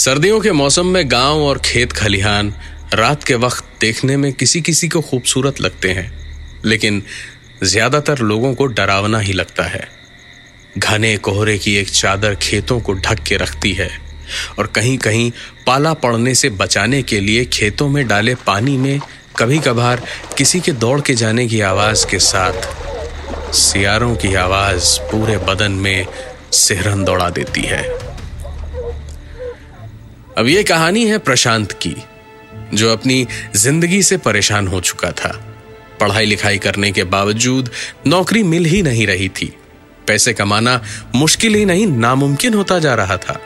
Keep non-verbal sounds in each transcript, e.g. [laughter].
सर्दियों के मौसम में गाँव और खेत खलिहान रात के वक्त देखने में किसी किसी को खूबसूरत लगते हैं, लेकिन ज़्यादातर लोगों को डरावना ही लगता है। घने कोहरे की एक चादर खेतों को ढक के रखती है और कहीं कहीं पाला पड़ने से बचाने के लिए खेतों में डाले पानी में कभी कभार किसी के दौड़ के जाने की आवाज़ के साथ सियारों की आवाज़ पूरे बदन में सिहरन दौड़ा देती है। अब ये कहानी है प्रशांत की, जो अपनी ज़िंदगी से परेशान हो चुका था। पढ़ाई लिखाई करने के बावजूद नौकरी मिल ही नहीं रही थी। पैसे कमाना मुश्किल ही नहीं, नामुमकिन होता जा रहा था।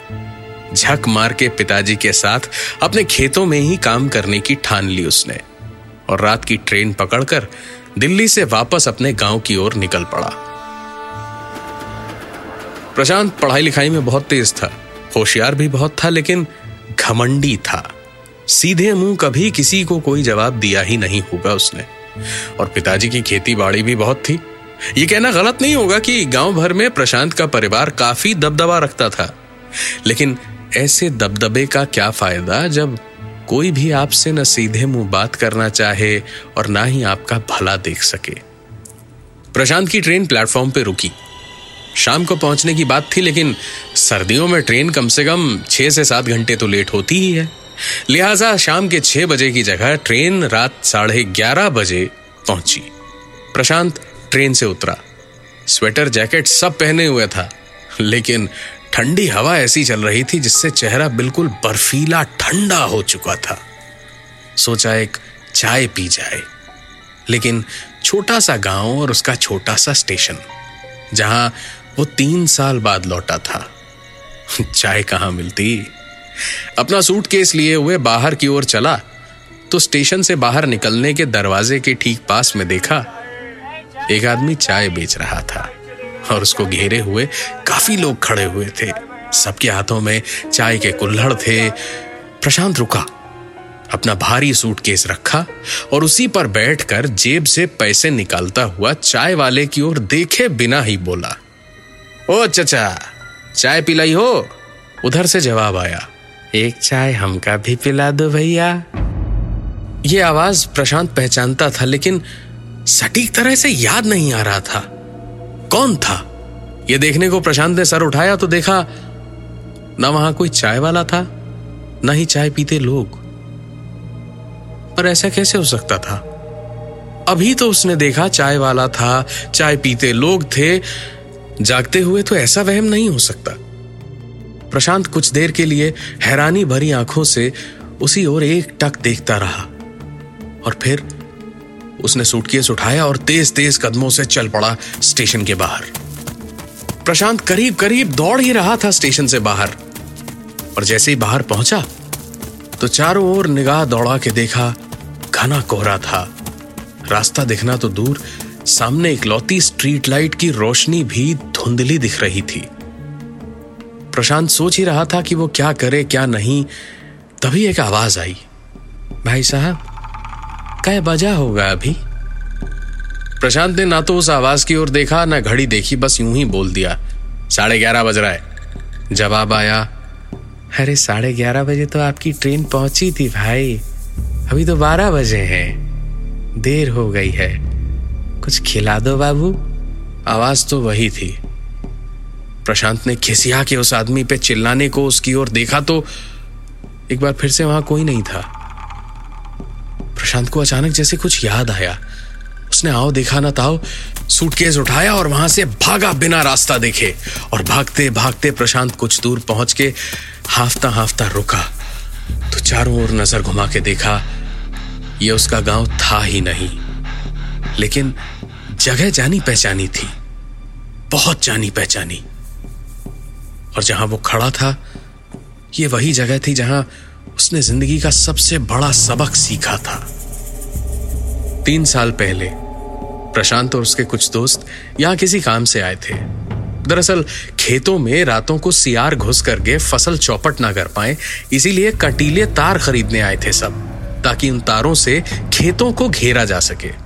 झक मार के पिताजी के साथ अपने खेतों में ही काम करने की ठान ली उसने। और रात की ट्रेन पकड़कर दिल्ली से वापस अपने गाँव की ओर निकल पड़ा। प्रशांत पढ़ाई लिखाई में बहुत तेज था, होशियार भी बहुत था, लेकिन घमंडी था। सीधे मुँह कभी किसी को कोई जवाब दिया ही नहीं होगा उसने। और पिताजी की खेती बाड़ी भी बहुत थी। ये कहना गलत नहीं होगा कि गाँव भर में प्रशांत का परिवार काफ़ी दबदबा रखता था। लेकिन ऐसे दबदबे का क्या फ़ायदा जब कोई भी आपसे न सीधे मुँह बात करना चाहे और ना ही आपका भला देख सके। प्रशांत की ट्रेन प्लेटफॉर्म पर रुकी। शाम को पहुँचने की बात थी, लेकिन सर्दियों में ट्रेन कम से कम छह से सात घंटे तो लेट होती ही है। लिहाजा शाम के छह बजे की जगह ट्रेन रात साढ़े ग्यारह बजे पहुँची। प्रशांत ट्रेन से उतरा। स्वेटर, जैकेट सब पहने हुए था, लेकिन ठंडी हवा ऐसी चल रही थी जिससे चेहरा बिल्कुल बर्फीला, ठंडा हो चुका था। सोचा एक चाय पी जाए, लेकिन छोटा सा गाँव और उसका छोटा सा स्टेशन, जहाँ वो तीन साल बाद लौटा था। [laughs] चाय कहाँ मिलती? अपना सूटकेस लिए हुए बाहर की ओर चला तो स्टेशन से बाहर निकलने के दरवाजे के ठीक पास में देखा, एक आदमी चाय बेच रहा था, और उसको घेरे हुए काफ़ी लोग खड़े हुए थे। सबके हाथों में चाय के कुल्हड़ थे। प्रशांत रुका, अपना भारी सूटकेस रखा, और उसी पर बैठकर जेब से पैसे निकालता हुआ चाय वाले की ओर देखे बिना ही बोला, ओ, चचा चाय पिलाई हो? उधर से जवाब आया, एक चाय हमका भी पिला दो भैया। ये आवाज़ प्रशांत पहचानता था, लेकिन सटीक तरह से याद नहीं आ रहा था। कौन था? यह देखने को प्रशांत ने सर उठाया तो देखा, ना वहाँ कोई चाय वाला था, ना ही चाय पीते लोग। पर ऐसा कैसे हो सकता था? अभी तो उसने देखा चाय वाला था, चाय पीते लोग थे जागते हुए तो ऐसा वहम नहीं हो सकता। प्रशांत कुछ देर के लिए हैरानी भरी आँखों से उसी ओर एक टक देखता रहा और फिर उसने सूटकेस उठाया और तेज तेज कदमों से चल पड़ा स्टेशन के बाहर। प्रशांत करीब करीब दौड़ ही रहा था स्टेशन से बाहर और जैसे ही बाहर पहुँचा तो चारों ओर निगाह दौड़ा के देखा घना कोहरा था। रास्ता दिखना तो दूर सामने इकलौती स्ट्रीट लाइट की रोशनी भी धुंधली दिख रही थी। प्रशांत सोच ही रहा था कि वो क्या करे, क्या नहीं। तभी एक आवाज़ आई। भाई साहब कै बजा होगा अभी? प्रशांत ने ना तो उस आवाज़ की ओर देखा, ना घड़ी देखी, बस यूँ ही बोल दिया। साढ़े ग्यारह बज रहा है। जवाब आया, अरे साढ़े ग्यारह बजे तो आपकी ट्रेन पहुँची थी भाई। अभी तो बारह बजे हैं। देर हो गई है। कुछ खिला दो बाबू। आवाज़ तो वही थी। प्रशांत ने खिसिया के उस आदमी पे चिल्लाने को उसकी ओर देखा तो एक बार फिर से वहाँ कोई नहीं था। प्रशांत को अचानक जैसे कुछ याद आया। उसने आओ देखा ना ताओ, सूटकेस उठाया और वहाँ से भागा बिना रास्ता देखे। और भागते भागते प्रशांत कुछ दूर पहुँच के हाफता हाफता रुका। तो चारों ओर नज़र घुमा के देखा, ये उसका गाँव था ही नहीं। लेकिन जगह जानी पहचानी थी, बहुत जानी पहचानी। और जहाँ वो खड़ा था, ये वही जगह थी जहाँ उसने ज़िंदगी का सबसे बड़ा सबक सीखा था। तीन साल पहले, प्रशांत और उसके कुछ दोस्त यहाँ किसी काम से आए थे। दरअसल, खेतों में रातों को सियार घुस करके फ़सल चौपट ना कर पाए, इसीलिए कटीले तार खरीदने आए थे सब, ताकि उन तारों से खेतों को घेरा जा सके।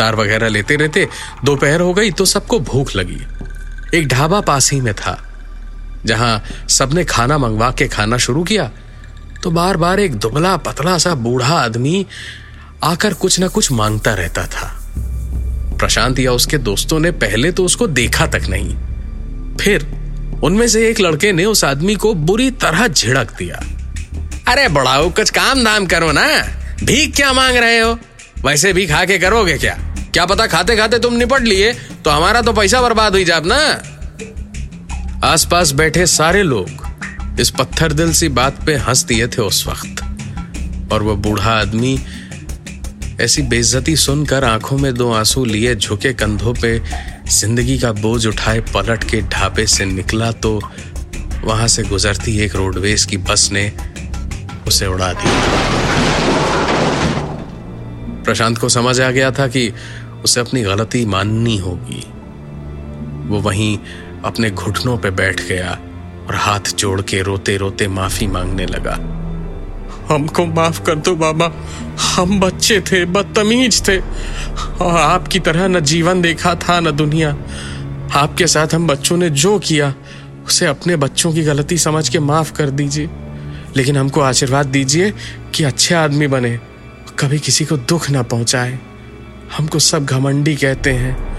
तार वगैरह लेते रहते, दोपहर हो गई तो सबको भूख लगी। एक ढाबा पास ही में था, जहाँ सबने खाना मंगवा के खाना शुरू किया। तो बार बार एक दुबला पतला सा बूढ़ा आदमी आकर कुछ ना कुछ माँगता रहता था। प्रशांत या उसके दोस्तों ने पहले तो उसको देखा तक नहीं। फिर उनमें से एक लड़के ने उस आदमी को बुरी तरह झिड़क दिया। अरे बड़ाओ कुछ काम दाम करो ना। भीख क्या मांग रहे हो? वैसे भी खा के करोगे क्या? क्या पता खाते खाते तुम निपट लिए तो हमारा तो पैसा बर्बाद हुई जाब ना? आसपास बैठे सारे लोग इस पत्थर दिल सी बात पे हंस दिए थे उस वक्त। और वह बूढ़ा आदमी ऐसी बेइज्जती सुनकर आँखों में दो आँसू लिए झुके कंधों पे, ज़िंदगी का बोझ उठाए पलट के ढाबे से निकला तो वहाँ से गुजरती एक रोडवेज़ की बस ने उसे उड़ा दिया। प्रशांत को समझ आ गया था कि उसे अपनी गलती माननी होगी। वो वहीं अपने घुटनों पे बैठ गया और हाथ जोड़ के रोते रोते माफ़ी मांगने लगा। हमको माफ़ कर दो बाबा। हम बच्चे थे, बदतमीज थे। और आपकी तरह न जीवन देखा था, न दुनिया। आपके साथ हम बच्चों ने जो किया, उसे अपने बच्चों की गलती समझ के माफ़ कर दीजिए। लेकिन हमको आशीर्वाद दीजिए कि अच्छे आदमी बने, कभी किसी को दुख ना पहुँचाए। हमको सब घमंडी कहते हैं।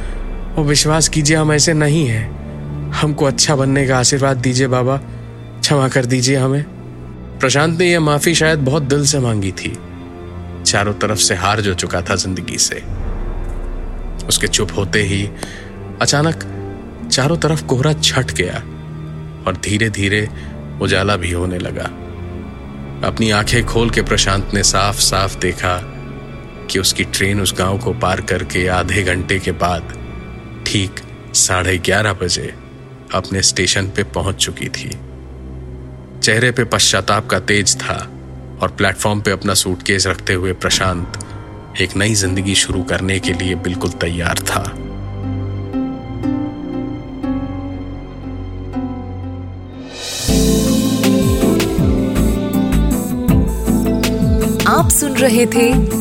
वो विश्वास कीजिए, हम ऐसे नहीं हैं। हमको अच्छा बनने का आशीर्वाद दीजिए बाबा। क्षमा कर दीजिए हमें। प्रशांत ने यह माफ़ी शायद बहुत दिल से मांगी थी। चारों तरफ़ से हार जो चुका था ज़िंदगी से। उसके चुप होते ही अचानक चारों तरफ़ कोहरा छट गया और धीरे धीरे उजाला भी होने लगा। अपनी आँखें खोल के प्रशांत ने साफ़ साफ़ देखा कि उसकी ट्रेन उस गाँव को पार करके आधे घंटे के बाद ठीक साढ़े ग्यारह बजे अपने स्टेशन पे पहुँच चुकी थी। चेहरे पे पश्चाताप का तेज था और प्लेटफॉर्म पे अपना सूटकेस रखते हुए प्रशांत एक नई ज़िंदगी शुरू करने के लिए बिल्कुल तैयार था। आप सुन रहे थे